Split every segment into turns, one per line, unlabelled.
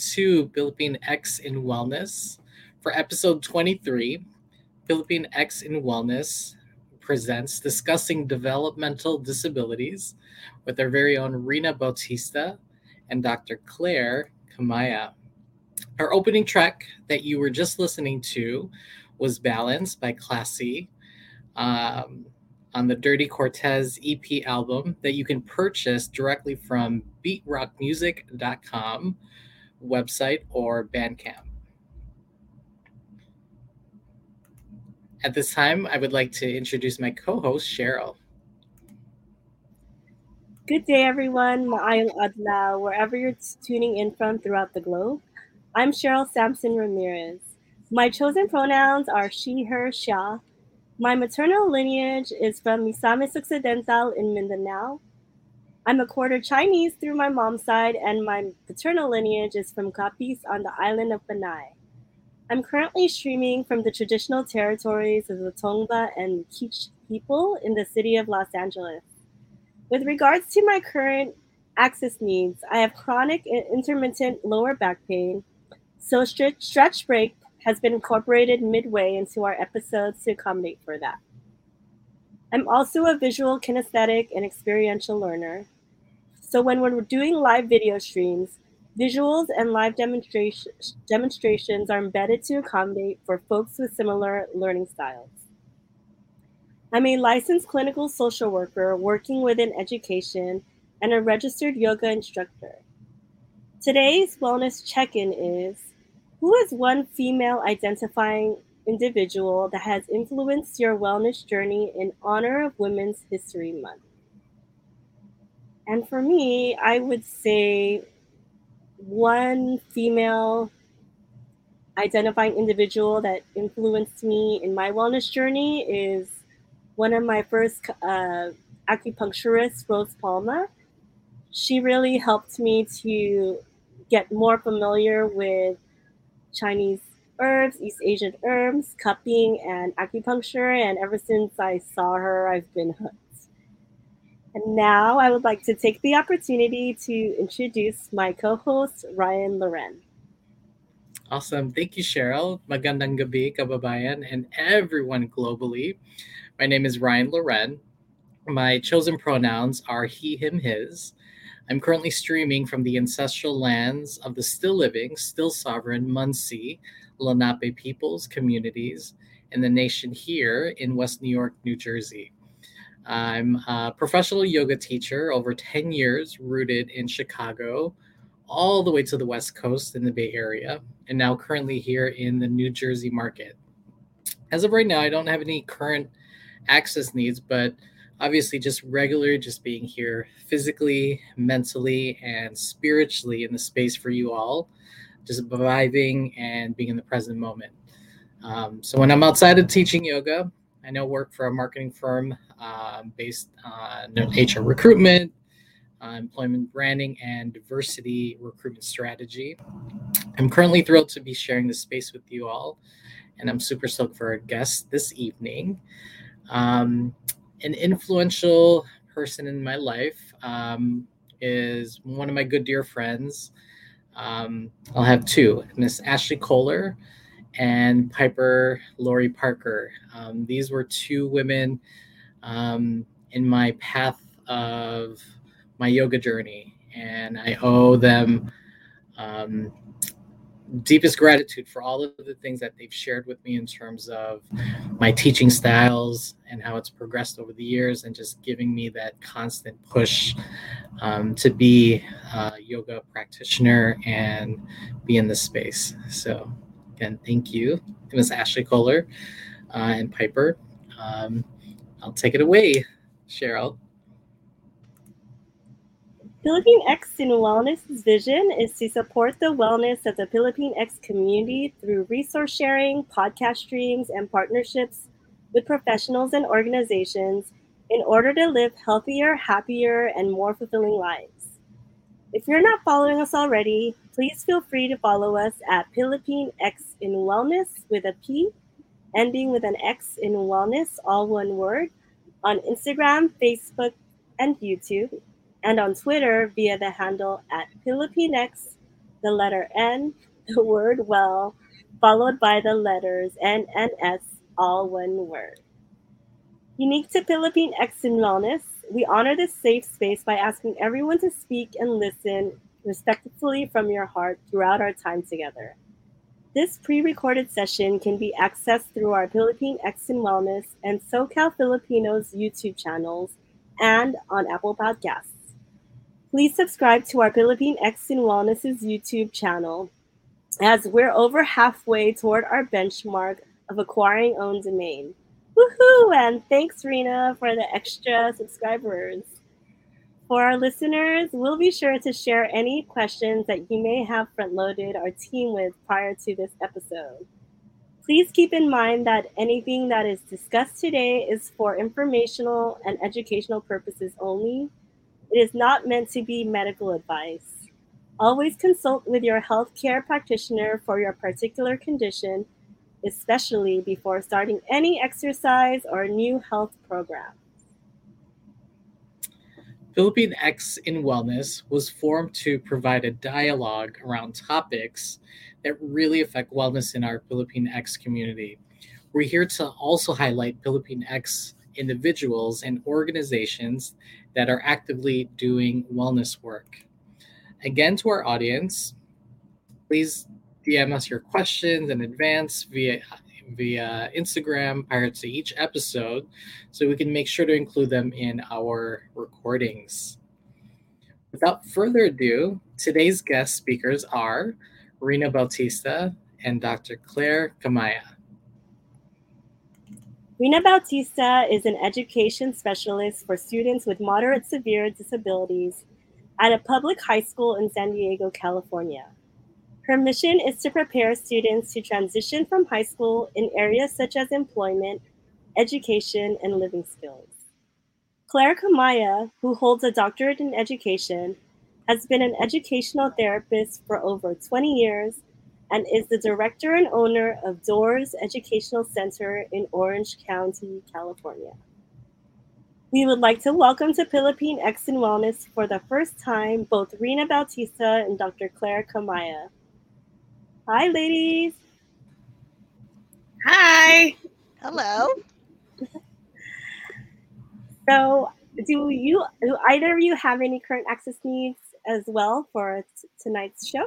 to
Pilipinx in Wellness. For episode 23, Pilipinx in Wellness presents discussing developmental disabilities with our very own Rina Bautista and Dr. Claire Camaya. Our opening track that you were just listening to was Balance by Klassy um, on the Dirty Cortez EP album that you can purchase directly from beatrockmusic.com website or Bandcamp. At this time, I would like to introduce my co host, Cheryl.
Good day, everyone. Ma'ayong adlaw, wherever you're tuning in from throughout the globe. I'm Cheryl Sampson Ramirez. My chosen pronouns are she, her, sha. My maternal lineage is from Misamis Occidental in Mindanao. I'm a quarter Chinese through my mom's side, and my paternal lineage is from Capiz on the island of Panay. I'm currently streaming from the traditional territories of the Tongva and Kizh people in the city of Los Angeles. With regards to my current access needs, I have chronic and intermittent lower back pain, so stretch break has been incorporated midway into our episodes to accommodate for that. I'm also a visual kinesthetic and experiential learner. So when we're doing live video streams, visuals and live demonstration, demonstrations are embedded to accommodate for folks with similar learning styles. I'm a licensed clinical social worker working within education and a registered yoga instructor. Today's wellness check in is who is one female identifying individual that has influenced your wellness journey in honor of Women's History Month? And for me, I would say one female identifying individual that influenced me in my wellness journey is one of my first uh, acupuncturists, Rose Palma. She really helped me to get more familiar with Chinese herbs, East Asian herbs, cupping, and acupuncture. And ever since I saw her, I've been hooked. And now I would like to take the opportunity to introduce my co host, Ryan Loren.
Awesome. Thank you, Cheryl. Magandang gabi, kababayan, and everyone globally. My name is Ryan Loren. My chosen pronouns are he, him, his. I'm currently streaming from the ancestral lands of the still living, still sovereign Munsee, Lenape peoples, communities, in the nation here in West New York, New Jersey. I'm a professional yoga teacher over 10 years, rooted in Chicago, all the way to the West Coast in the Bay Area, and now currently here in the New Jersey market. As of right now, I don't have any current access needs, but obviously just regular just being here physically mentally and spiritually in the space for you all just vibing and being in the present moment. Um, so when i'm outside of teaching yoga i now work for a marketing firm uh, based on hr recruitment uh, employment branding and diversity recruitment strategy. I'm currently thrilled to be sharing this space with you all and i'm super stoked for our guest this evening. Um, an influential person in my life um, is one of my good dear friends. Um, I'll have two Miss Ashley Kohler and Piper Laurie Parker. Um, these were two women um, in my path of my yoga journey, and I owe them um, deepest gratitude for all of the things that they've shared with me in terms of my teaching styles and how it's progressed over the years and just giving me that constant push um, to be a yoga practitioner and be in this space. So again thank you to ms ashley kohler uh, and piper. Um, i'll take it away cheryl
Pilipinx in Wellness's vision is to support the wellness of the Pilipinx community through resource sharing, podcast streams, and partnerships with professionals and organizations in order to live healthier, happier, and more fulfilling lives. If you're not following us already, please feel free to follow us at Pilipinx in Wellness with a P ending with an X in wellness, all one word, on Instagram, Facebook, and YouTube, and on Twitter via the handle at Pilipinx, the letter N, the word well, followed by the letters N and S, all one word. Unique to Pilipinx in Wellness, we honor this safe space by asking everyone to speak and listen respectfully from your heart throughout our time together. This pre recorded session can be accessed through our Pilipinx in Wellness and SoCal Filipinos YouTube channels and on Apple Podcasts. Please subscribe to our Pilipinx in Wellness's YouTube channel as we're over halfway toward our benchmark of acquiring own domain. Woohoo! And thanks, Rina, for the extra subscribers. For our listeners, we'll be sure to share any questions that you may have front loaded our team with prior to this episode. Please keep in mind that anything that is discussed today is for informational and educational purposes only. It is not meant to be medical advice. Always consult with your healthcare practitioner for your particular condition especially before starting any exercise or new health program.
Pilipinx in Wellness was formed to provide a dialogue around topics that really affect wellness in our Pilipinx community. We're here to also highlight Pilipinx individuals and organizations that are actively doing wellness work. Again, to our audience, please DM us your questions in advance via via Instagram prior to each episode so we can make sure to include them in our recordings. Without further ado, today's guest speakers are Rina Bautista and Dr. Claire Camaya.
Rina Bautista is an education specialist for students with moderate severe disabilities at a public high school in San Diego, California. Her mission is to prepare students to transition from high school in areas such as employment, education, and living skills. Claire Camaya, who holds a doctorate in education, has been an educational therapist for over 20 years and is the director and owner of Doors Educational Center in Orange County, California. We would like to welcome to Pilipinx and Wellness for the first time both Rina Bautista and Dr. Claire Camaya. Hi, ladies.
Hi. Hello.
So, do you do either of you have any current access needs as well for t- tonight's show?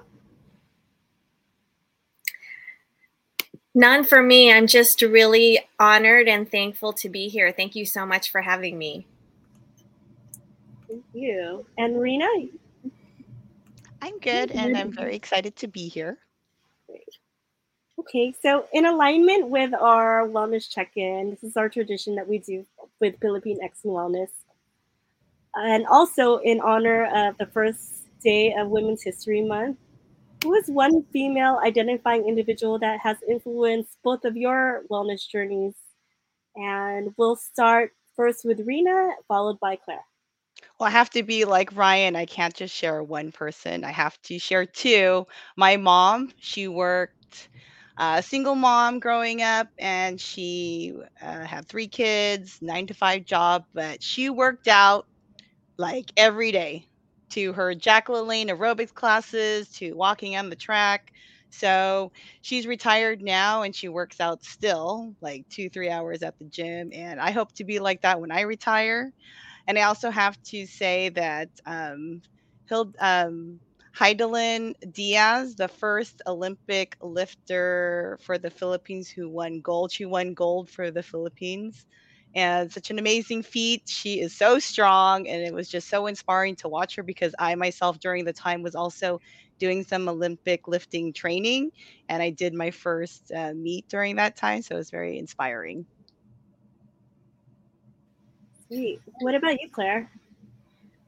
None for me. I'm just really honored and thankful to be here. Thank you so much for having me.
Thank you. And Rina?
I'm good and I'm very excited to be here.
Okay, so in alignment with our wellness check-in, this is our tradition that we do with Pilipinx and Wellness, and also in honor of the first day of Women's History Month. Who is one female identifying individual that has influenced both of your wellness journeys? And we'll start first with Rina, followed by Claire.
Well, I have to be like Ryan. I can't just share one person. I have to share two. My mom, she worked a single mom growing up and she uh, had three kids, nine to five job, but she worked out like every day to her Jacqueline aerobics classes, to walking on the track. So she's retired now and she works out still like two, three hours at the gym. And I hope to be like that when I retire. And I also have to say that um, Hild, um, Hidilyn Diaz, the first Olympic lifter for the Philippines who won gold. She won gold for the Philippines. And such an amazing feat. She is so strong, and it was just so inspiring to watch her because I myself, during the time, was also doing some Olympic lifting training, and I did my first uh, meet during that time. So it was very inspiring.
Sweet. What about you, Claire?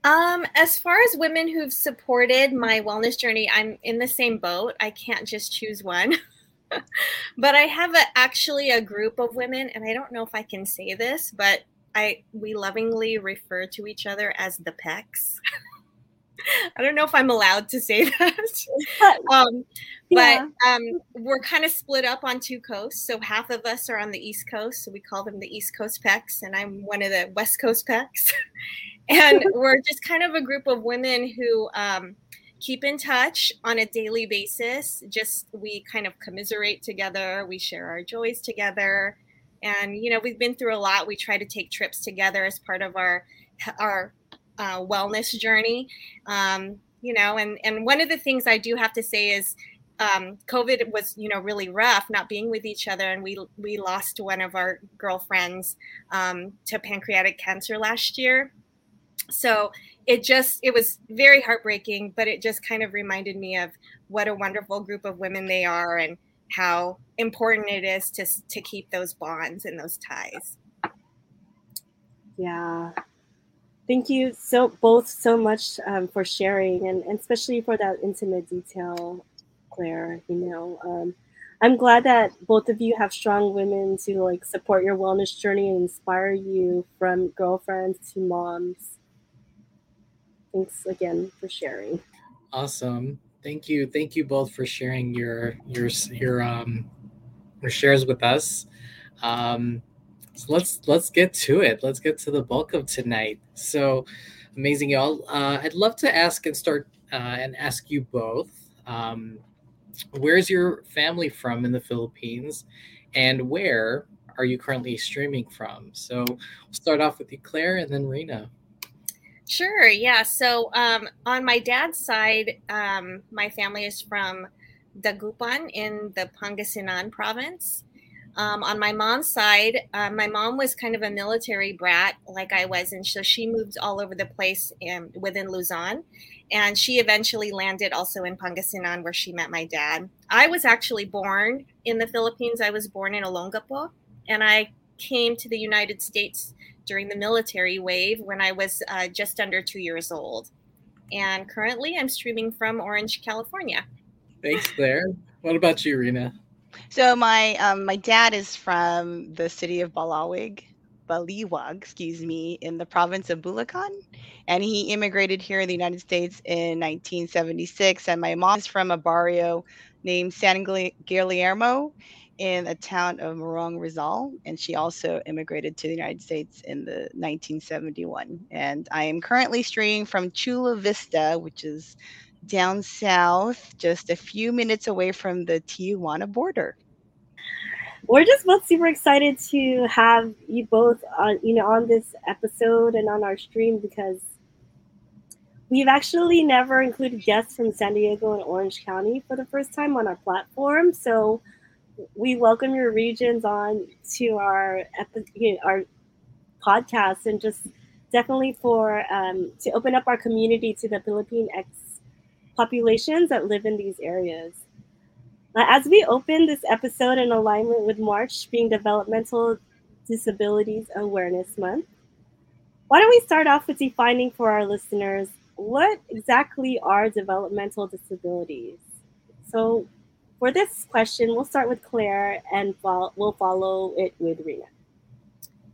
Um, as far as women who've supported my wellness journey, I'm in the same boat. I can't just choose one. but I have a, actually a group of women, and I don't know if I can say this, but I we lovingly refer to each other as the pecs. I don't know if I'm allowed to say that. um, yeah. But um, we're kind of split up on two coasts. So half of us are on the East Coast. So we call them the East Coast Pecs, and I'm one of the West Coast Pecs. and we're just kind of a group of women who um, keep in touch on a daily basis. Just we kind of commiserate together, we share our joys together. And, you know, we've been through a lot. We try to take trips together as part of our our uh, wellness journey. Um, you know, and and one of the things I do have to say is um, COVID was, you know, really rough not being with each other, and we we lost one of our girlfriends um, to pancreatic cancer last year. So it just it was very heartbreaking, but it just kind of reminded me of what a wonderful group of women they are, and how important it is to to keep those bonds and those ties.
Yeah, thank you so both so much um, for sharing and, and, especially for that intimate detail claire you know um, i'm glad that both of you have strong women to like support your wellness journey and inspire you from girlfriends to moms thanks again for sharing
awesome thank you thank you both for sharing your your your um your shares with us um so let's let's get to it. Let's get to the bulk of tonight. So amazing, y'all. Uh, I'd love to ask and start uh, and ask you both. Um, where's your family from in the Philippines, and where are you currently streaming from? So we'll start off with you, Claire, and then Rina.
Sure. Yeah. So um, on my dad's side, um, my family is from Dagupan in the Pangasinan province. Um, on my mom's side, uh, my mom was kind of a military brat, like I was, and so she moved all over the place in, within Luzon, and she eventually landed also in Pangasinan, where she met my dad. I was actually born in the Philippines. I was born in Olongapo, and I came to the United States during the military wave when I was uh, just under two years old. And currently, I'm streaming from Orange, California.
Thanks, Claire. What about you, Rina?
So my um, my dad is from the city of Balawig, Baliwag, excuse me, in the province of Bulacan, and he immigrated here in the United States in 1976. And my mom is from a barrio named San Guillermo in a town of Morong, Rizal, and she also immigrated to the United States in the 1971. And I am currently streaming from Chula Vista, which is down south, just a few minutes away from the Tijuana border.
We're just both super excited to have you both on, you know, on this episode and on our stream because we've actually never included guests from San Diego and Orange County for the first time on our platform. So we welcome your regions on to our you know, our podcast and just definitely for um, to open up our community to the Pilipinx populations that live in these areas. As we open this episode in alignment with March being Developmental Disabilities Awareness Month, why don't we start off with defining for our listeners what exactly are developmental disabilities? So, for this question, we'll start with Claire and we'll follow it with Rina.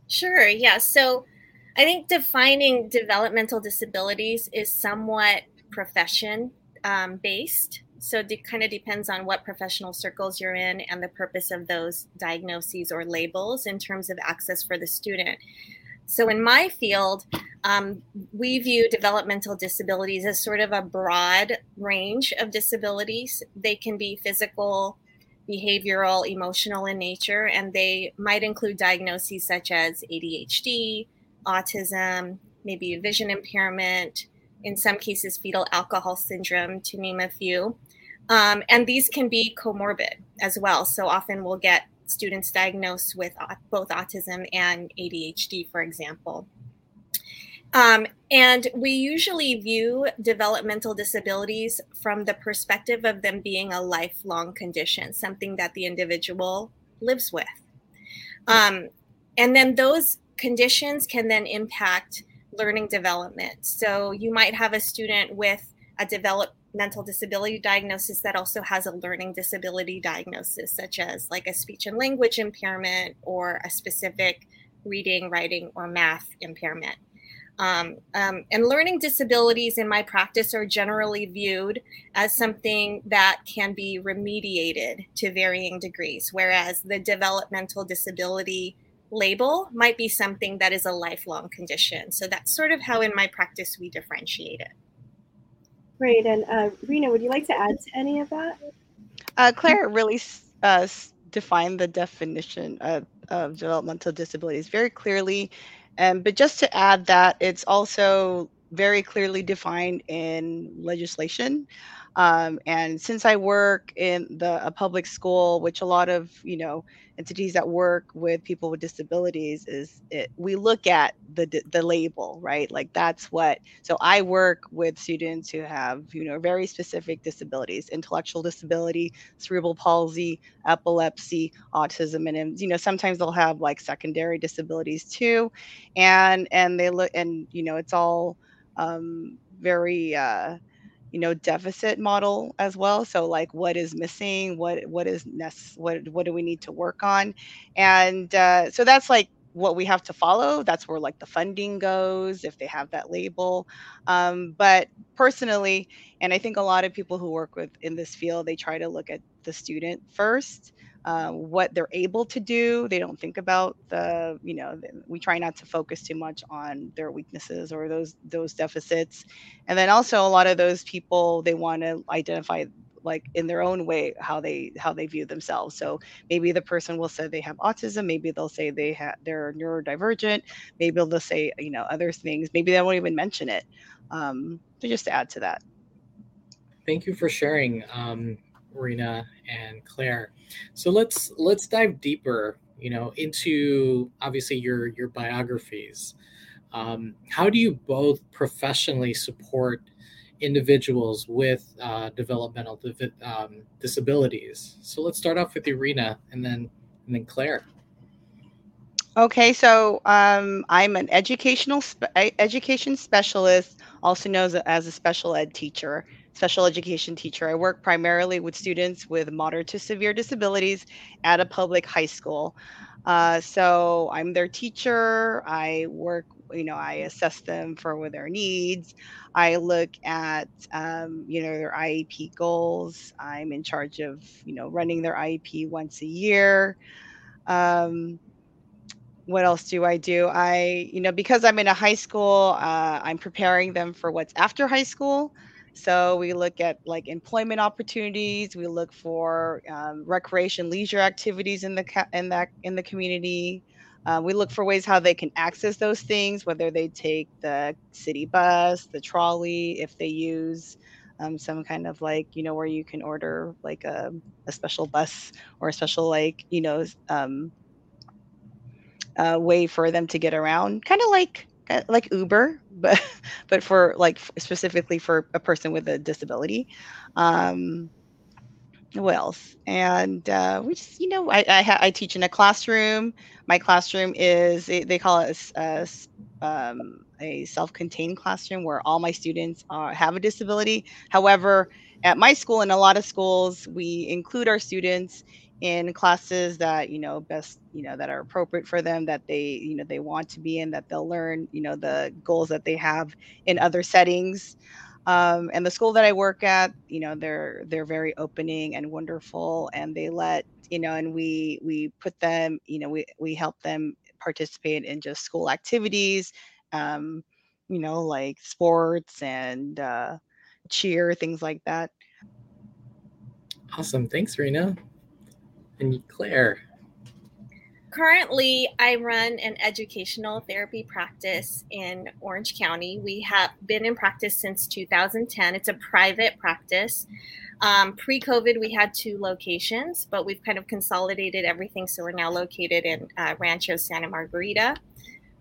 Sure, yeah. So, I think defining developmental disabilities is somewhat profession um, based. So it kind of depends on what professional circles you're in and the purpose of those diagnoses or labels in terms of access for the student. So in my field, um, we view developmental disabilities as sort of a broad range of disabilities. They can be physical, behavioral, emotional in nature, and they might include diagnoses such as ADHD, autism, maybe vision impairment, in some cases, fetal alcohol syndrome, to name a few. Um, and these can be comorbid as well. So often we'll get students diagnosed with both autism and ADHD, for example. Um, and we usually view developmental disabilities from the perspective of them being a lifelong condition, something that the individual lives with. Um, and then those conditions can then impact learning development. So you might have a student with a developmental disability diagnosis that also has a learning disability diagnosis, such as like a speech and language impairment or a specific reading, writing, or math impairment. Um, um, and learning disabilities in my practice are generally viewed as something that can be remediated to varying degrees, whereas the developmental disability label might be something that is a lifelong condition. So that's sort of how in my practice we differentiate it.
Great. And uh, Rina, would you like to add to any of that?
Uh, Claire really uh, defined the definition of, of developmental disabilities very clearly um, but just to add that it's also very clearly defined in legislation. Um, and since I work in the a public school, which a lot of you know entities that work with people with disabilities is it, we look at the the label, right? Like that's what. So I work with students who have you know very specific disabilities, intellectual disability, cerebral palsy, epilepsy, autism, and you know sometimes they'll have like secondary disabilities too, and and they look and you know it's all um, very. Uh, you know deficit model as well. So like what is missing? What what is nece- what what do we need to work on? And uh, so that's like what we have to follow. That's where like the funding goes if they have that label. Um, but personally and i think a lot of people who work with in this field they try to look at the student first uh, what they're able to do. They don't think about the, you know, we try not to focus too much on their weaknesses or those those deficits. And then also a lot of those people they want to identify like in their own way how they how they view themselves. So maybe the person will say they have autism maybe they'll say they have they're neurodivergent maybe they'll say you know other things. Maybe they won't even mention it. Um to just add to that.
Thank you for sharing. Um Rina and Claire. So let's let's dive deeper, you know, into obviously your your biographies. Um, how do you both professionally support individuals with uh, developmental um, disabilities? So let's start off with Rena, and then and then Claire.
Okay, so um, I'm an educational spe- education specialist, also known as a special ed teacher special education teacher. I work primarily with students with moderate to severe disabilities at a public high school. Uh, so I'm their teacher. I work, you know, I assess them for their needs. I look at, um, you know, their IEP goals. I'm in charge of, you know, running their IEP once a year. Um, what else do I do? I, you know, because I'm in a high school, uh, I'm preparing them for what's after high school. So we look at like employment opportunities. We look for um, recreation, leisure activities in the ca- in that in the community. Uh, we look for ways how they can access those things, whether they take the city bus, the trolley, if they use um, some kind of like you know where you can order like a, a special bus or a special like you know um, uh, way for them to get around, kind of like like Uber, but but for like specifically for a person with a disability. Um, what else? And uh, we just, you know, I I, ha- I, teach in a classroom. My classroom is they call it a, a, um, a self-contained classroom where all my students are, have a disability. However, at my school and a lot of schools, we include our students in classes that you know best you know that are appropriate for them that they you know they want to be in that they'll learn you know the goals that they have in other settings. Um, and the school that i work at you know they're they're very opening and wonderful and they let you know and we we put them you know we we help them participate in just school activities um, you know like sports and uh, cheer things like that.
Awesome. Thanks rina and Claire.
Currently, I run an educational therapy practice in Orange County. We have been in practice since 2010. It's a private practice. Um, Pre COVID, we had two locations, but we've kind of consolidated everything. So we're now located in uh, Rancho Santa Margarita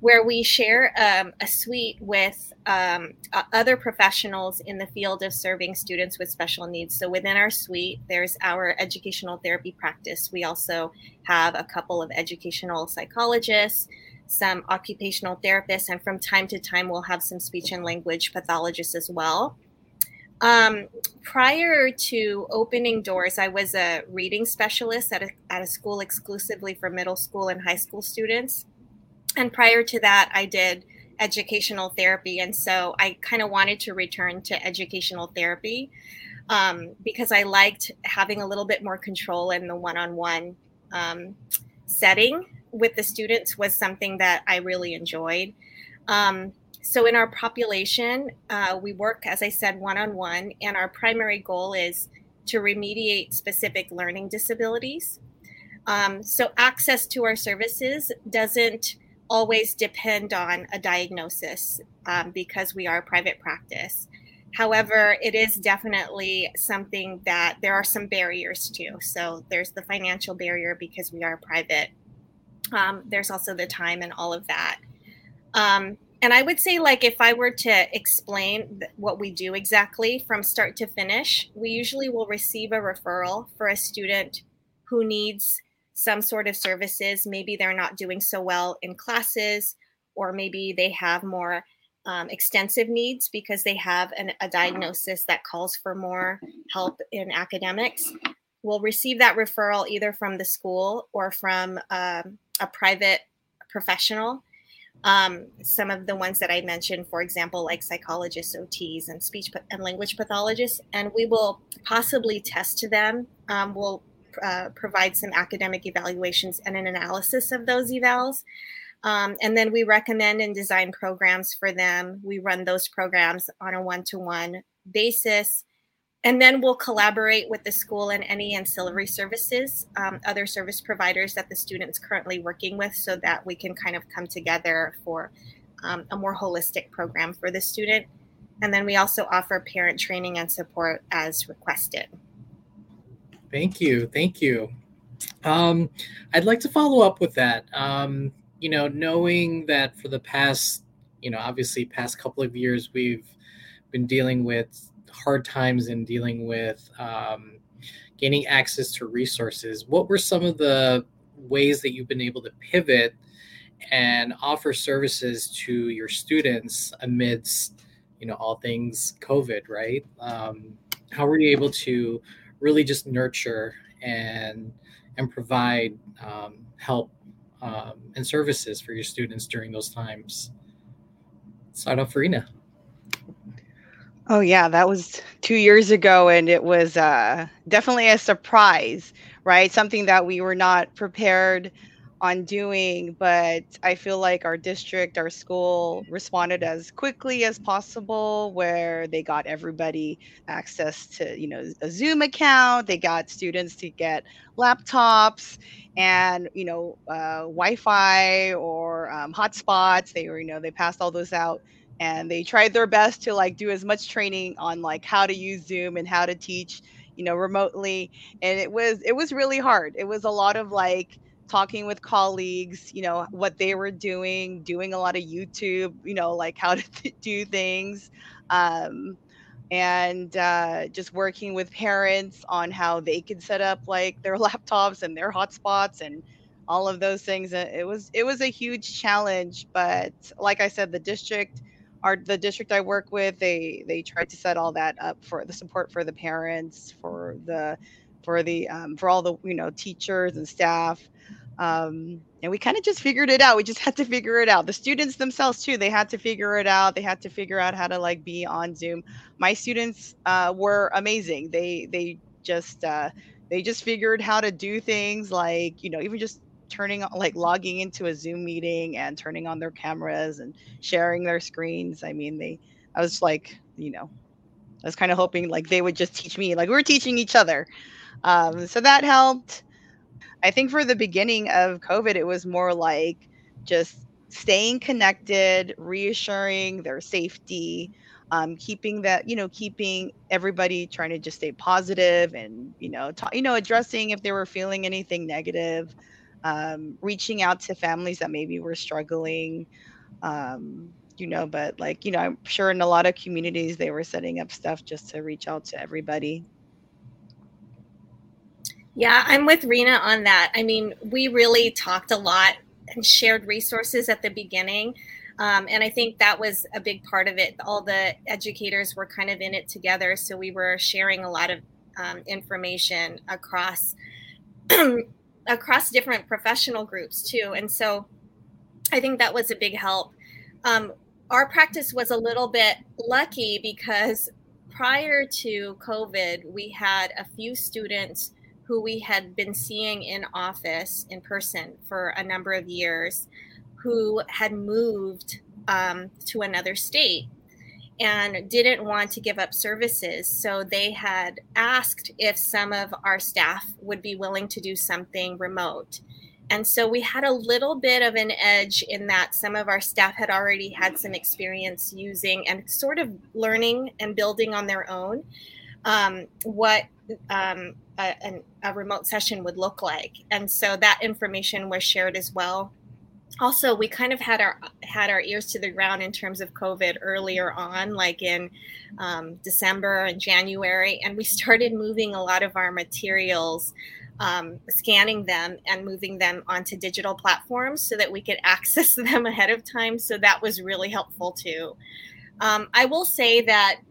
where we share um, a suite with um, other professionals in the field of serving students with special needs. So within our suite, there's our educational therapy practice. We also have a couple of educational psychologists, some occupational therapists, and from time to time, we'll have some speech and language pathologists as well. Um, prior to opening doors, I was a reading specialist at a, at a school exclusively for middle school and high school students and prior to that, I did educational therapy. And so I kind of wanted to return to educational therapy um, because I liked having a little bit more control in the one on one setting with the students was something that I really enjoyed. Um, so in our population, uh, we work, as I said, one on one, and our primary goal is to remediate specific learning disabilities. Um, so access to our services doesn't always depend on a diagnosis um, because we are a private practice. However, it is definitely something that there are some barriers to. So there's the financial barrier because we are private. Um, there's also the time and all of that. Um, and I would say, like, if I were to explain what we do exactly from start to finish, we usually will receive a referral for a student who needs some sort of services. Maybe they're not doing so well in classes, or maybe they have more um, extensive needs because they have an, a diagnosis that calls for more help in academics. We'll receive that referral either from the school or from um, a private professional um, some of the ones that I mentioned, for example, like psychologists, OTs, and speech and language pathologists, and we will possibly test to them. Um, we'll uh, provide some academic evaluations and an analysis of those evals. Um, and then we recommend and design programs for them. We run those programs on a one to one basis and then we'll collaborate with the school and any ancillary services, um, other service providers that the student's currently working with, so that we can kind of come together for um, a more holistic program for the student. And then we also offer parent training and support as requested.
Thank you. Thank you. Um, I'd like to follow up with that. Um, you know, knowing that for the past, you know, obviously past couple of years, we've been dealing with hard times and dealing with um, gaining access to resources, what were some of the ways that you've been able to pivot and offer services to your students amidst, you know, all things COVID, right? Um, how were you able to really just nurture and and provide um, help um, and services for your students during those times? Start off, Rina.
Oh yeah, that was two years ago, and it was uh, definitely a surprise, right? Something that we were not prepared on doing, but I feel like our district, our school responded as quickly as possible, where they got everybody access to, you know, a Zoom account. They got students to get laptops and, you know, uh, Wi-Fi or um, hotspots. They were, you know, they passed all those out and they tried their best to like do as much training on like how to use zoom and how to teach you know remotely and it was it was really hard it was a lot of like talking with colleagues you know what they were doing doing a lot of youtube you know like how to do things um, and uh, just working with parents on how they could set up like their laptops and their hotspots and all of those things it was it was a huge challenge but like i said the district our the district I work with, they they tried to set all that up for the support for the parents, for the for the um, for all the you know teachers and staff. Um, and we kind of just figured it out. We just had to figure it out. The students themselves too, they had to figure it out. They had to figure out how to like be on Zoom. My students uh, were amazing. They they just uh, they just figured how to do things like you know even just turning like logging into a zoom meeting and turning on their cameras and sharing their screens i mean they i was like you know i was kind of hoping like they would just teach me like we are teaching each other um, so that helped i think for the beginning of covid it was more like just staying connected reassuring their safety um, keeping that you know keeping everybody trying to just stay positive and you know ta- you know addressing if they were feeling anything negative um, reaching out to families that maybe were struggling um, you know but like you know i'm sure in a lot of communities they were setting up stuff just to reach out to everybody
yeah i'm with rina on that i mean we really talked a lot and shared resources at the beginning um, and i think that was a big part of it all the educators were kind of in it together so we were sharing a lot of um, information across across different professional groups too. And so I think that was a big help. Um, our practice was a little bit lucky because prior to COVID, we had a few students who we had been seeing in office in person for a number of years who had moved um, to another state and didn't want to give up services. So they had asked if some of our staff would be willing to do something remote. And so we had a little bit of an edge in that some of our staff had already had some experience using and sort of learning and building on their own um, what um, a, a, remote session would look like. And so that information was shared as well. Also we kind of had our had our ears to the ground in terms of covid earlier on like in um, december and january and we started moving a lot of our materials um, scanning them and moving them onto digital platforms so that we could access them ahead of time. So that was really helpful too. Um, i will say that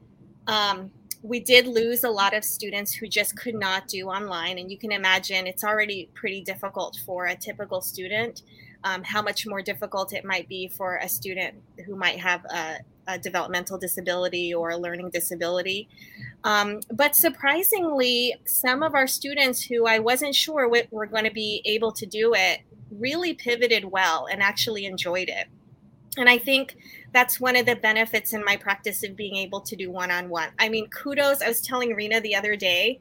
um, we did lose a lot of students who just could not do online and you can imagine it's already pretty difficult for a typical student um, how much more difficult it might be for a student who might have a, a developmental disability or a learning disability. Um, but surprisingly, some of our students who I wasn't sure were going to be able to do it really pivoted well and actually enjoyed it. And I think that's one of the benefits in my practice of being able to do one on one. I mean, kudos. I was telling Rina the other day,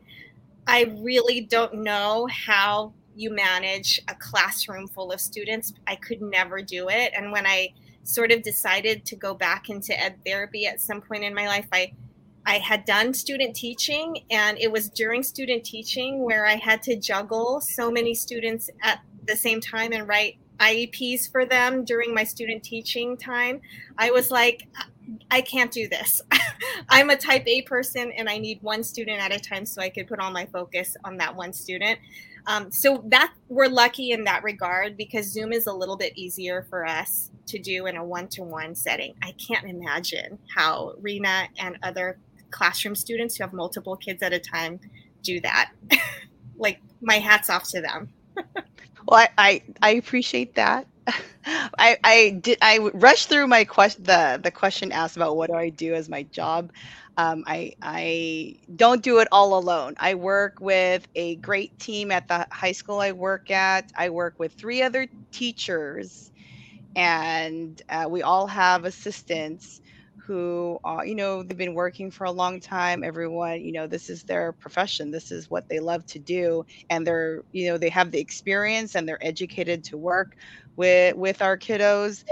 I really don't know how you manage a classroom full of students. I could never do it. And when I sort of decided to go back into ed therapy at some point in my life, I I had done student teaching, and it was during student teaching where I had to juggle so many students at the same time and write IEPs for them during my student teaching time. I was like, I can't do this. I'm a type A person and I need one student at a time so I could put all my focus on that one student. Um, so that we're lucky in that regard because Zoom is a little bit easier for us to do in a one-to-one setting. I can't imagine how Rina and other classroom students who have multiple kids at a time do that. like my hats off to them.
well, I, I, I appreciate that. I, I did I rushed through my question the the question asked about what do I do as my job. Um, I I don't do it all alone. I work with a great team at the high school I work at. I work with three other teachers, and uh, we all have assistants who are you know they've been working for a long time everyone you know this is their profession this is what they love to do and they're you know they have the experience and they're educated to work with with our kiddos.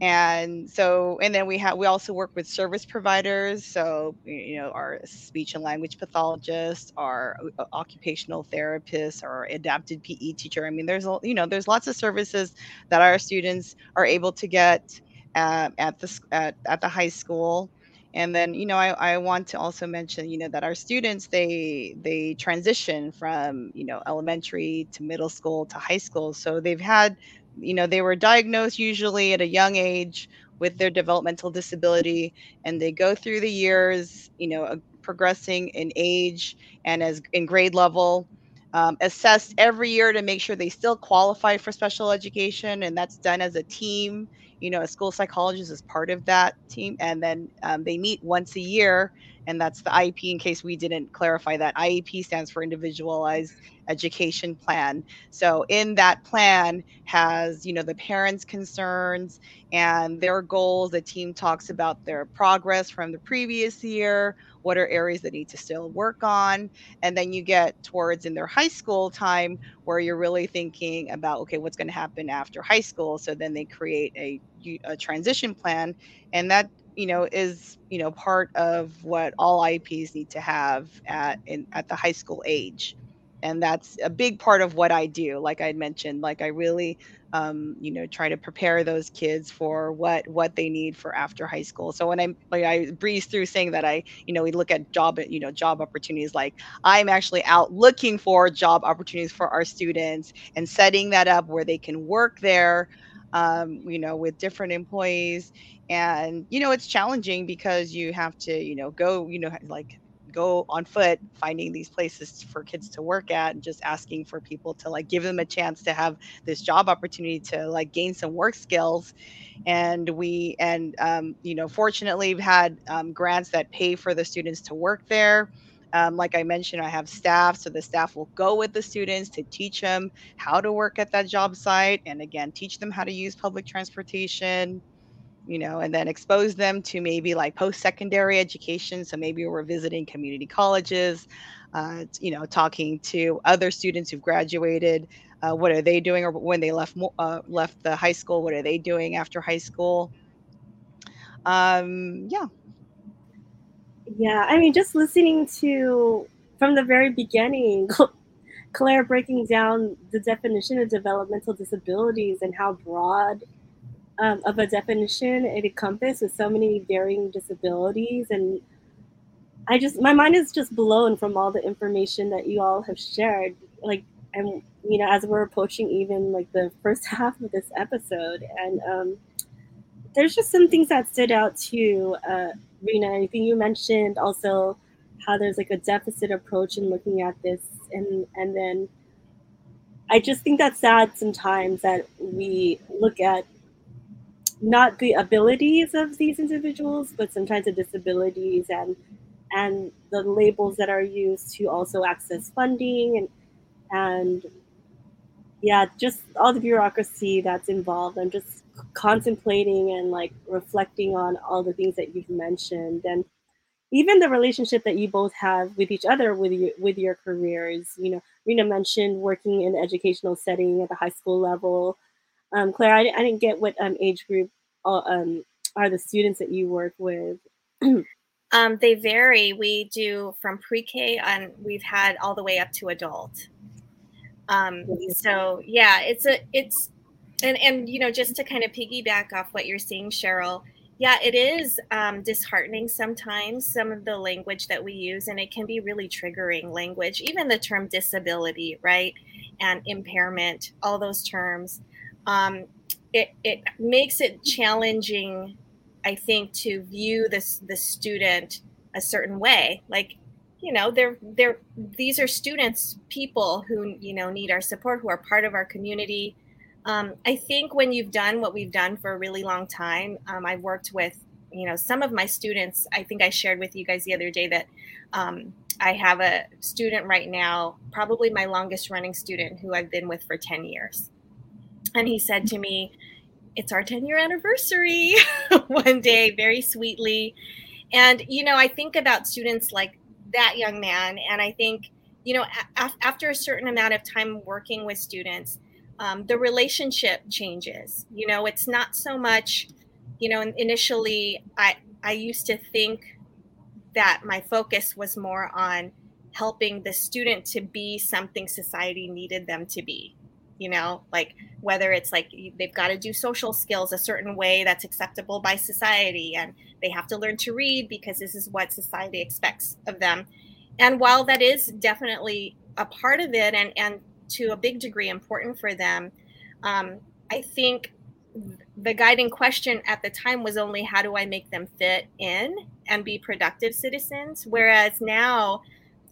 And so and then we have we also work with service providers so you know our speech and language pathologists our uh, occupational therapists our adapted pe teacher. I mean there's you know there's lots of services that our students are able to get at, at the at, at the high school. And then you know I, I want to also mention you know that our students they they transition from you know elementary to middle school to high school. So they've had you know they were diagnosed usually at a young age with their developmental disability and they go through the years you know progressing in age and as in grade level um, assessed every year to make sure they still qualify for special education and that's done as a team you know a school psychologist is part of that team and then um, they meet once a year and that's the iep in case we didn't clarify that iep stands for individualized education plan. So in that plan has, you know, the parents' concerns and their goals. The team talks about their progress from the previous year, what are areas that need to still work on, and then you get towards in their high school time where you're really thinking about okay, what's going to happen after high school. So then they create a, a transition plan and that you know is you know part of what all IEPs need to have at in at the high school age and that's a big part of what I do. Like I mentioned, like I really, um, you know, try to prepare those kids for what what they need for after high school. So when I like I breeze through saying that I, you know, we look at job, you know, job opportunities. Like I'm actually out looking for job opportunities for our students and setting that up where they can work there. Um, you know, with different employees, and you know, it's challenging because you have to, you know, go, you know, like go on foot finding these places for kids to work at and just asking for people to like give them a chance to have this job opportunity to like gain some work skills. And we and um, you know fortunately we've had um, grants that pay for the students to work there. Um, like I mentioned, I have staff, so the staff will go with the students to teach them how to work at that job site, and again, teach them how to use public transportation, you know, and then expose them to maybe like post secondary education. So maybe we're visiting community colleges, uh, you know, talking to other students who've graduated. Uh, what are they doing, or when they left uh, left the high school? What are they doing after high school? Um, yeah.
Yeah, I mean, just listening to from the very beginning, Claire breaking down the definition of developmental disabilities and how broad um, of a definition it encompasses so many varying disabilities and i just my mind is just blown from all the information that you all have shared. Like and you know as we're approaching even like the first half of this episode and um, there's just some things that stood out to uh, rina i think you mentioned also how there's like a deficit approach in looking at this and and then i just think that's sad sometimes that we look at not the abilities of these individuals, but sometimes the disabilities and and the labels that are used to also access funding and and yeah, just all the bureaucracy that's involved. I'm just contemplating and like reflecting on all the things that you've mentioned and even the relationship that you both have with each other with your with your careers. You know, Rina mentioned working in educational setting at the high school level um, Claire, I, I didn't get what um, age group um, are the students that you work with.
um, they vary. We do from pre-K and we've had all the way up to adult. Um, so yeah, it's a it's and and you know just to kind of piggyback off what you're saying, Cheryl. Yeah, it is um, disheartening sometimes, some of the language that we use, and it can be really triggering language, even the term disability, right? And impairment, all those terms um, it, it makes it challenging, I think, to view this the student a certain way. Like, you know, they're they're these are students, people who you know need our support, who are part of our community. Um, I think when you've done what we've done for a really long time, um, I've worked with you know some of my students. I think I shared with you guys the other day that um, I have a student right now, probably my longest running student, who I've been with for ten years and he said to me, It's our 10 year anniversary one day, very sweetly. And, you know, I think about students like that young man, and I think, you know, a- after a certain amount of time working with students, um, the relationship changes. You know, it's not so much, you know, initially I, I used to think that my focus was more on helping the student to be something society needed them to be you know like whether it's like they've got to do social skills a certain way that's acceptable by society and they have to learn to read because this is what society expects of them. And while that is definitely a part of it and and to a big degree important for them um, i think the guiding question at the time was only how do i make them fit in and be productive citizens? Whereas now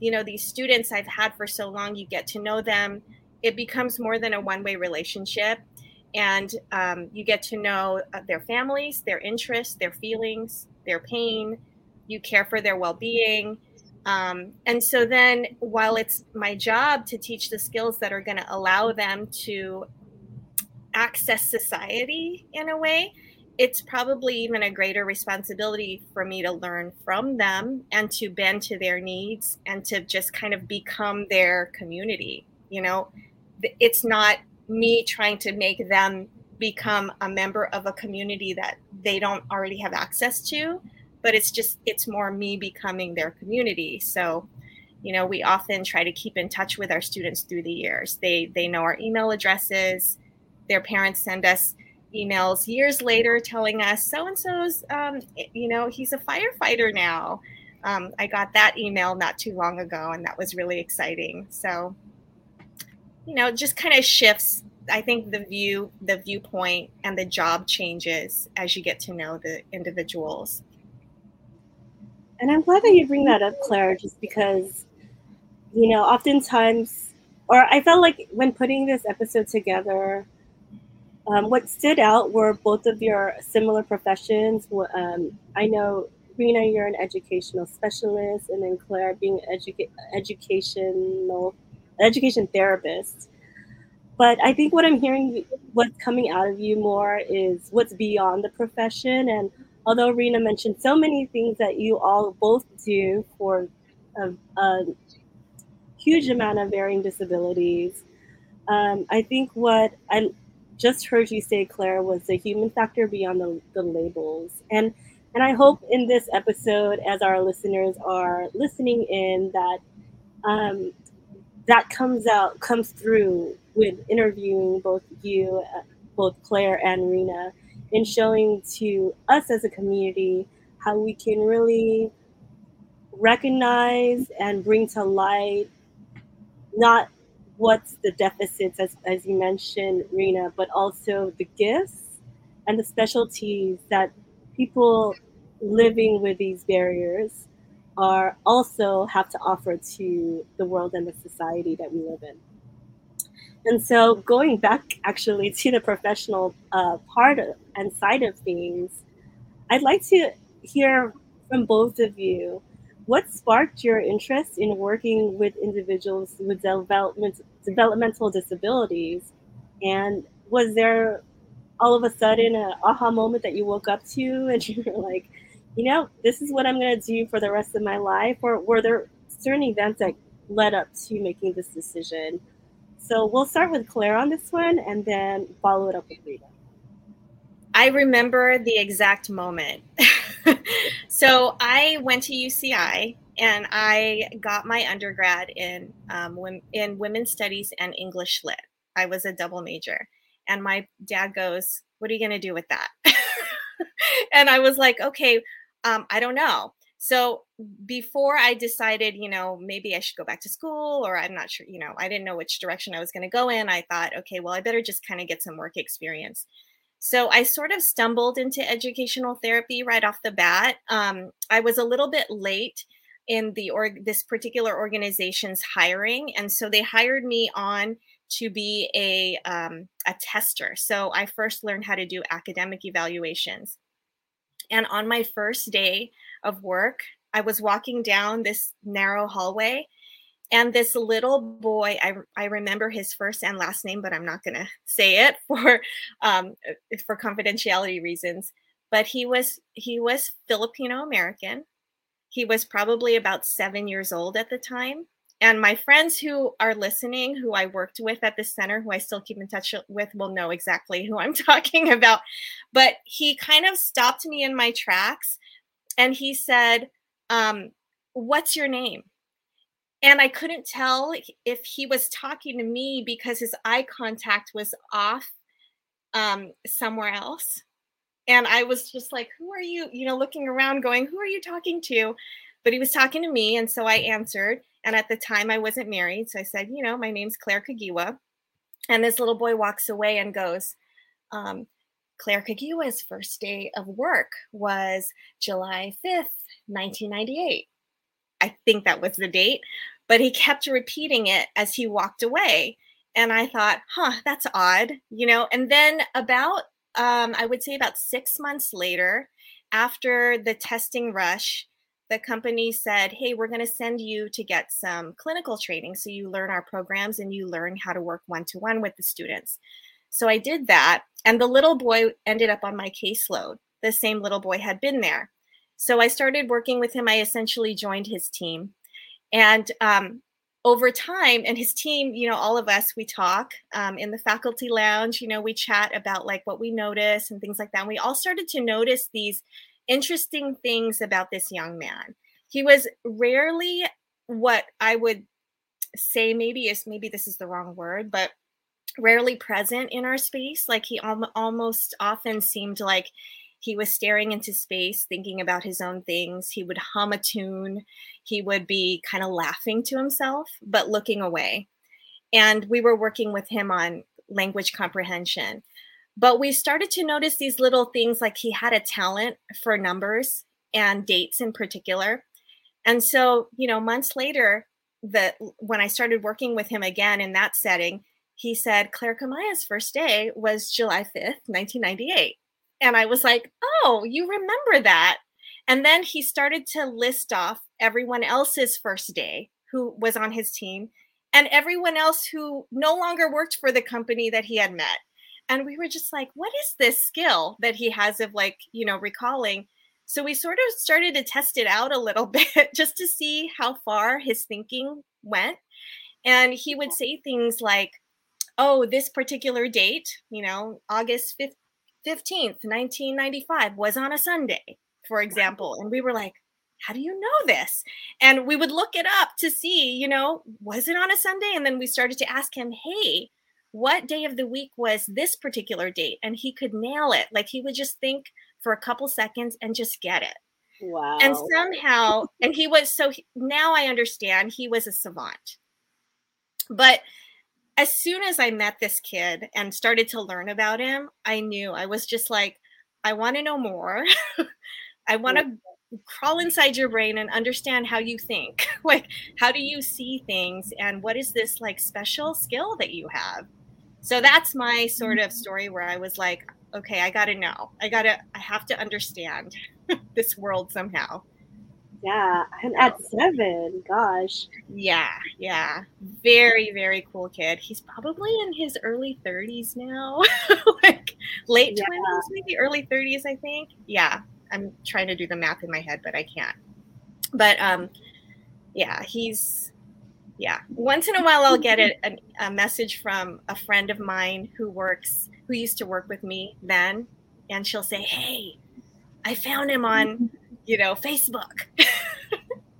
you know these students i've had for so long you get to know them it becomes more than a one way relationship. And um, you get to know uh, their families, their interests, their feelings, their pain. You care for their well being. Um, and so then, while it's my job to teach the skills that are going to allow them to access society in a way, it's probably even a greater responsibility for me to learn from them and to bend to their needs and to just kind of become their community. You know, it's not me trying to make them become a member of a community that they don't already have access to but it's just it's more me becoming their community. So you know we often try to keep in touch with our students through the years. They they know our email addresses. Their parents send us emails years later telling us so and so's um, you know he's a firefighter now. Um, i got that email not too long ago and that was really exciting. So you know, just kind of shifts. I think the view, the viewpoint, and the job changes as you get to know the individuals.
and I'm glad that you bring that up, Claire, just because, you know, oftentimes, or I felt like when putting this episode together, um, what stood out were both of your similar professions. Um, I know, Rina, you're an educational specialist, and then Claire being educa- educational education therapist. But I think what I'm hearing, what's coming out of you more is what's beyond the profession. And although Rina mentioned so many things that you all both do for a, a huge amount of varying disabilities, um, I think what I just heard you say, Claire, was the human factor beyond the, the labels. And and I hope in this episode, as our listeners are listening in, that um, that comes out, comes through with interviewing both you, both Claire and Rina, in showing to us as a community how we can really recognize and bring to light not what's the deficits, as, as you mentioned, Rina, but also the gifts and the specialties that people living with these barriers are also have to offer to the world and the society that we live in. And so, going back actually to the professional uh, part of, and side of things, I'd like to hear from both of you what sparked your interest in working with individuals with development, developmental disabilities? And was there all of a sudden an aha moment that you woke up to and you were like, you know, this is what I'm going to do for the rest of my life? Or were there certain events that led up to making this decision? So we'll start with Claire on this one and then follow it up with Rina.
I remember the exact moment. so I went to UCI and I got my undergrad in um, in women's studies and English lit. I was a double major, and my dad goes, "What are you going to do with that?" and I was like, "Okay, um, I don't know." So before I decided, you know, maybe I should go back to school, or I'm not sure, you know, I didn't know which direction I was going to go in. I thought, okay, well, I better just kind of get some work experience. So I sort of stumbled into educational therapy right off the bat. Um, I was a little bit late in the org this particular organization's hiring, and so they hired me on to be a um, a tester. So I first learned how to do academic evaluations, and on my first day of work, I was walking down this narrow hallway and this little boy I, I remember his first and last name but i'm not going to say it for um, uh, for confidentiality reasons but he was he was filipino american. He was probably about seven years old at the time and my friends who are listening who i worked with at the center who i still keep in touch with will know exactly who i'm talking about but he kind of stopped me in my tracks and he said um, what's your name and I couldn't tell if he was talking to me because his eye contact was off um, somewhere else. And I was just like, Who are you? You know, looking around, going, Who are you talking to? But he was talking to me. And so I answered. And at the time, I wasn't married. So I said, You know, my name's Claire Kagiwa. And this little boy walks away and goes, um, Claire Kagiwa's first day of work was July 5th, 1998. I think that was the date but he kept repeating it as he walked away. And I thought, huh, that's odd, you know. And then about, um, I would say about six months later, after the testing rush, the company said, hey, we're going to send you to get some clinical training. So you learn our programs and you learn how to work one to one with the students. So I did that. And the little boy ended up on my caseload. The same little boy had been there. So I started working with him. I essentially joined his team. And um, over time, and his team, you know, all of us, we talk um, in the faculty lounge, you know, we chat about like what we notice and things like that. And we all started to notice these interesting things about this young man. He was rarely what I would say maybe is maybe this is the wrong word, but rarely present in our space. Like he al- almost often seemed like he was staring into space, thinking about his own things. He would hum a tune. He would be kind of laughing to himself, but looking away. And we were working with him on language comprehension. But we started to notice these little things like he had a talent for numbers and dates in particular. And so, you know, months later, that when I started working with him again in that setting, he said Claire Kamaya's first day was July 5th, 1998. And I was like, oh, you remember that. And then he started to list off everyone else's first day who was on his team and everyone else who no longer worked for the company that he had met. And we were just like, what is this skill that he has of like, you know, recalling? So we sort of started to test it out a little bit just to see how far his thinking went. And he would say things like, oh, this particular date, you know, August 15th, 1995 was on a Sunday, for example. And we were like, how do you know this? And we would look it up to see, you know, was it on a Sunday? And then we started to ask him, hey, what day of the week was this particular date? And he could nail it. Like he would just think for a couple seconds and just get it.
Wow.
And somehow, and he was so he, now I understand he was a savant. But as soon as I met this kid and started to learn about him, I knew I was just like, I want to know more. I want to crawl inside your brain and understand how you think. like, how do you see things? And what is this like special skill that you have? So that's my sort of story where I was like, okay, I got to know. I got to, I have to understand this world somehow.
Yeah. And at seven, gosh.
Yeah. Yeah. Very, very cool kid. He's probably in his early 30s now, like late yeah. 20s, maybe early 30s, I think. Yeah. I'm trying to do the math in my head, but I can't. But um, yeah, he's yeah. Once in a while, I'll get a, a, a message from a friend of mine who works, who used to work with me then, and she'll say, "Hey, I found him on, you know, Facebook."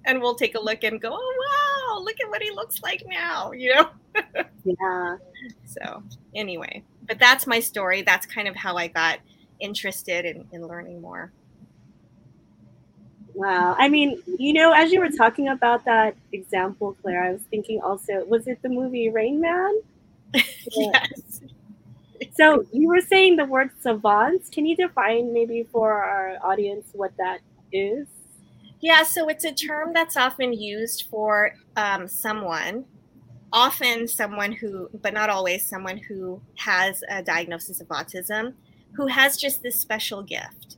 and we'll take a look and go, oh wow, look at what he looks like now, you know?
yeah.
So anyway, but that's my story. That's kind of how I got interested in, in learning more.
Wow. I mean, you know, as you were talking about that example, Claire, I was thinking also, was it the movie Rain Man?
yes.
So you were saying the word savants. Can you define maybe for our audience what that is?
Yeah, so it's a term that's often used for um, someone, often someone who, but not always, someone who has a diagnosis of autism, who has just this special gift.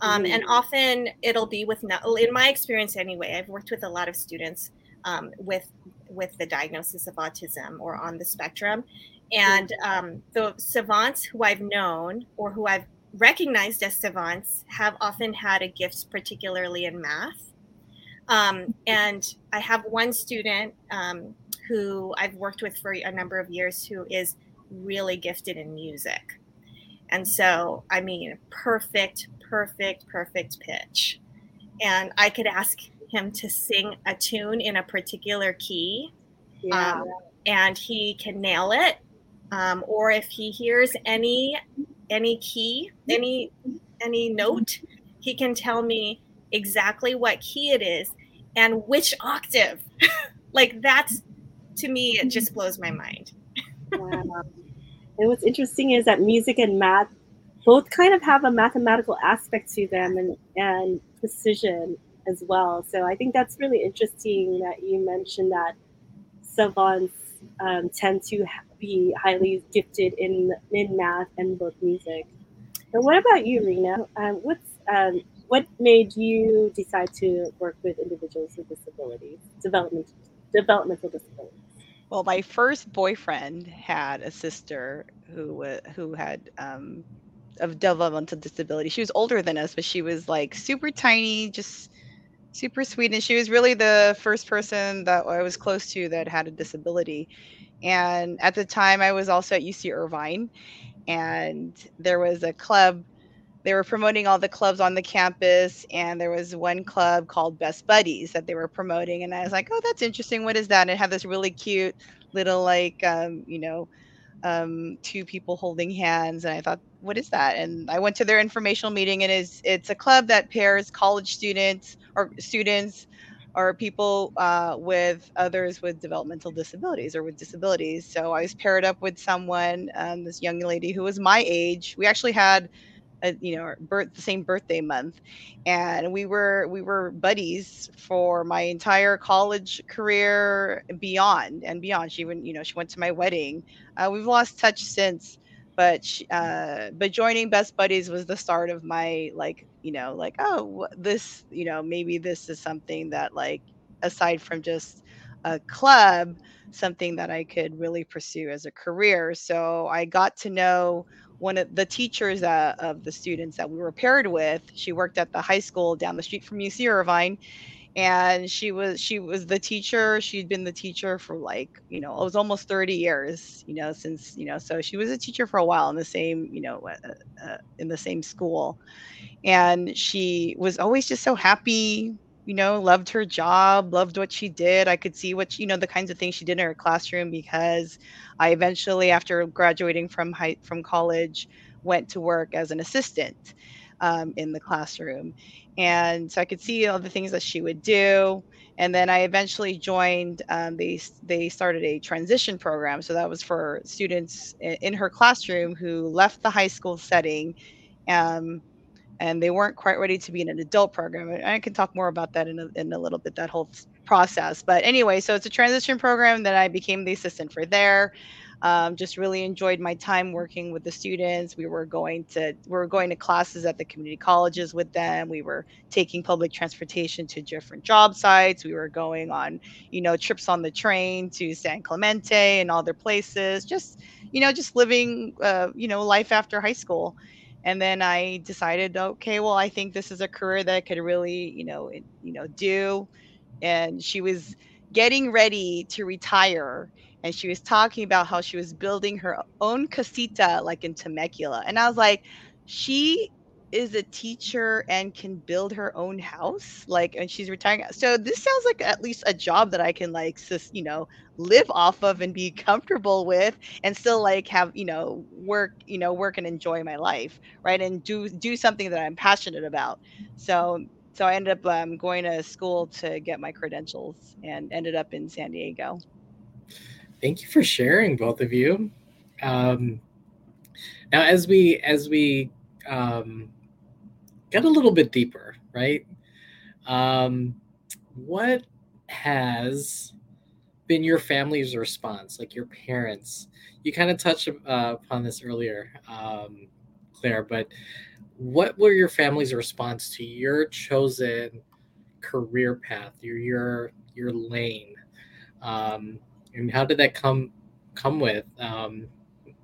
Um. And often it'll be with, in my experience anyway, I've worked with a lot of students um, with with the diagnosis of autism or on the spectrum, and um, the savants who I've known or who I've recognized as savants have often had a gift, particularly in math. Um, and I have one student um, who I've worked with for a number of years who is really gifted in music. And so, I mean, perfect, perfect, perfect pitch. And I could ask him to sing a tune in a particular key, yeah. um, and he can nail it. Um, or if he hears any any key, any any note, he can tell me exactly what key it is and which octave. like that's to me, it just blows my mind.
wow. And what's interesting is that music and math both kind of have a mathematical aspect to them and, and precision as well. So I think that's really interesting that you mentioned that savants um, tend to be highly gifted in in math and both music. And what about you, Rina? Um, what's um, what made you decide to work with individuals with disabilities, development, developmental disabilities?
Well, my first boyfriend had a sister who who had um, of developmental disability. She was older than us, but she was like super tiny, just super sweet. And she was really the first person that I was close to that had a disability. And at the time, I was also at UC Irvine, and there was a club. They were promoting all the clubs on the campus, and there was one club called Best Buddies that they were promoting. And I was like, "Oh, that's interesting. What is that?" And it had this really cute little, like, um, you know, um, two people holding hands, and I thought, what is that? And I went to their informational meeting, and it's it's a club that pairs college students or students or people uh, with others with developmental disabilities or with disabilities. So I was paired up with someone, um, this young lady who was my age. We actually had a, you know birth the same birthday month. And we were we were buddies for my entire college career beyond and beyond. She went you know she went to my wedding. Uh, we've lost touch since but she, uh, but joining best buddies was the start of my like you know like oh this you know maybe this is something that like aside from just a club something that i could really pursue as a career. So i got to know one of the teachers uh, of the students that we were paired with she worked at the high school down the street from uc irvine. And she was she was the teacher. She'd been the teacher for like you know it was almost 30 years you know since you know so she was a teacher for a while in the same you know uh, uh, in the same school. And she was always just so happy you know loved her job loved what she did i could see what you know the kinds of things she did in her classroom because i eventually after graduating from high from college went to work as an assistant um, in the classroom and so I could see all the things that she would do. And then I eventually joined. Um, they they started a transition program, so that was for students in, her classroom who left the high school setting, um, and they weren't quite ready to be in an adult program. I can talk more about that in a, in a little bit. That whole process. But anyway, so it's a transition program that I became the assistant for there. Um, just really enjoyed my time working with the students. We were going to we were going to classes at the community colleges with them. We were taking public transportation to different job sites. We were going on, you know, trips on the train to San Clemente and other places. Just, you know, just living, uh, you know, life after high school. And then I decided, okay, well, I think this is a career that I could really, you know, you know, do. And she was getting ready to retire and she was talking about how she was building her own casita like in Temecula. And I was like, she is a teacher and can build her own house like and she's retiring so this sounds like at least a job that i can like just you know live off of and be comfortable with and still like have you know work you know work and enjoy my life right and do do something that i'm passionate about so so i ended up um, going to school to get my credentials and ended up in san diego
thank you for sharing, both of you. Um, now, as we as we um, get a little bit deeper, right? Um, what has been your family's response, like your parents? You kind of touched uh, upon this earlier, um, Claire, but what were your family's response to your chosen career path, your your your lane? Um, and how did that come come with um,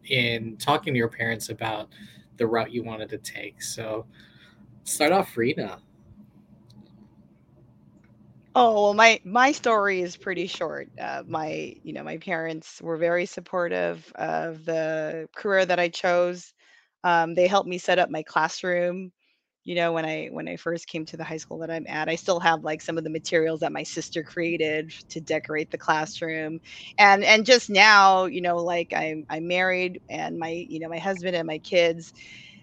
in talking to your parents about the route you wanted to take? So, start off, Rina.
Oh well, my my story is pretty short. Uh, my you know my parents were very supportive of the career that I chose. Um, they helped me set up my classroom you know when i when i first came to the high school that i'm at i still have like some of the materials that my sister created to decorate the classroom and and just now you know like i'm i'm married and my you know my husband and my kids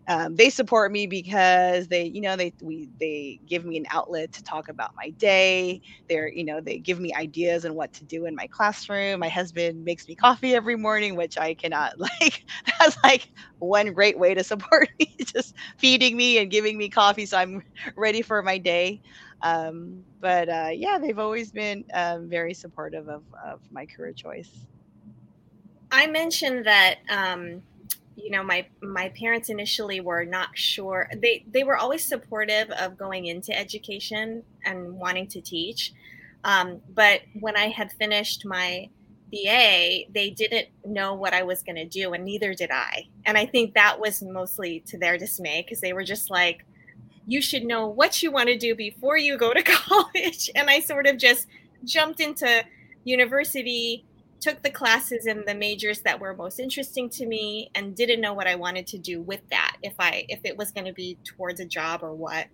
um, they support me because they you know they we they give me an outlet to talk about my day. They're you know they give me ideas on what to do in my classroom. My husband makes me coffee every morning which i cannot like that's like one great way to support me just feeding me and giving me coffee so i'm ready for my day. Um, but uh, yeah they've always been um, very supportive of, of my career choice.
I mentioned that um, you know my my parents initially were not sure. They they were always supportive of going into education and wanting to teach. Um, but when i had finished my ba they didn't know what i was going to do and neither did i. And i think that was mostly to their dismay because they were just like you should know what you want to do before you go to college. And i sort of just jumped into university took the classes and the majors that were most interesting to me and didn't know what I wanted to do with that if I if it was going to be towards a job or what.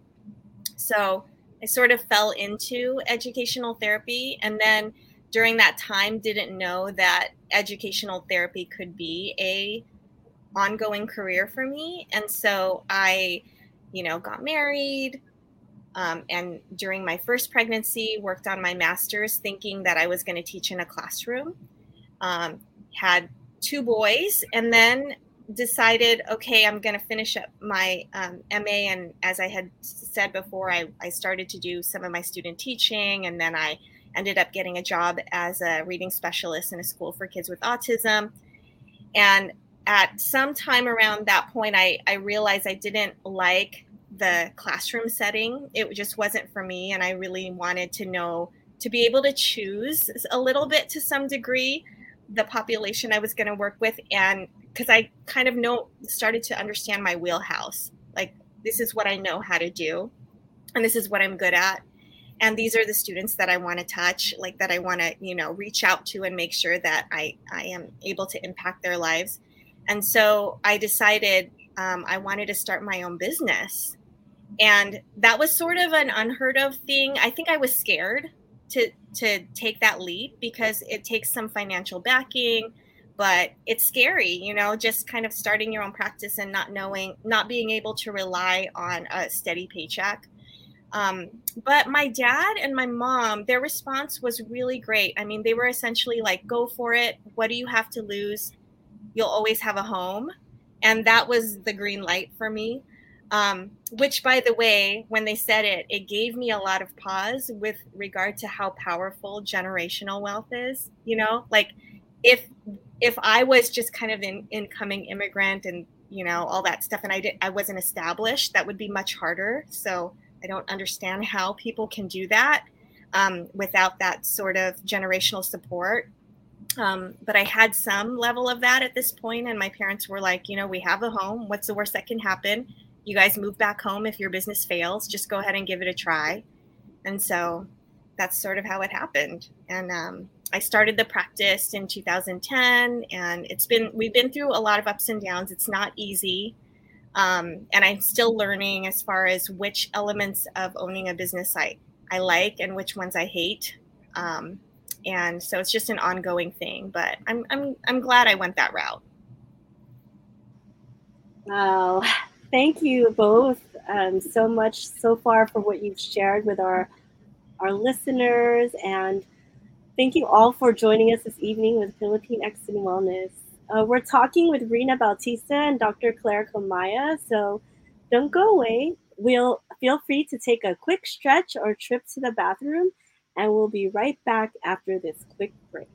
So I sort of fell into educational therapy and then during that time didn't know that educational therapy could be a ongoing career for me and so I you know got married um, and during my first pregnancy worked on my master's thinking that i was going to teach in a classroom um, had two boys, and then decided, okay, I'm going to finish up my um, MA. And as I had said before, I, I started to do some of my student teaching. And then I ended up getting a job as a reading specialist in a school for kids with autism. And at some time around that point, I, I realized I didn't like the classroom setting. It just wasn't for me. And I really wanted to know, to be able to choose a little bit to some degree the population I was going to work with. And because I kind of know, started to understand my wheelhouse. Like, this is what I know how to do, and this is what I'm good at. And these are the students that I want to touch, like that I want to, you know, reach out to and make sure that I, I am able to impact their lives. And so I decided um, I wanted to start my own business. And that was sort of an unheard of thing. I think I was scared to to take that leap because it takes some financial backing but it's scary you know just kind of starting your own practice and not knowing not being able to rely on a steady paycheck. Um, but my dad and my mom their response was really great. I mean they were essentially like go for it. What do you have to lose? You'll always have a home. And that was the green light for me um, which by the way when they said it it gave me a lot of pause with regard to how powerful generational wealth is you know like if if i was just kind of an incoming immigrant and you know all that stuff and i did i wasn't established that would be much harder so i don't understand how people can do that um, without that sort of generational support um, but I had some level of that at this point, and my parents were like, you know, we have a home. What's the worst that can happen? You guys move back home if your business fails just go ahead and give it a try. And so that's sort of how it happened. And um, i started the practice in 2010 and it's been we've been through a lot of ups and downs. It's not easy um, and i'm still learning as far as which elements of owning a business i, I like and which ones i hate. Um, and so it's just an ongoing thing but I'm, I'm i'm glad i went that route.
Wow thank you both um, so much so far for what you've shared with our our listeners, and thank you all for joining us this evening with Pilipinx in Wellness. Uh, we're talking with Rina Bautista and Dr. Claire Camaya, so don't go away. We'll feel free to take a quick stretch or trip to the bathroom, and we'll be right back after this quick break.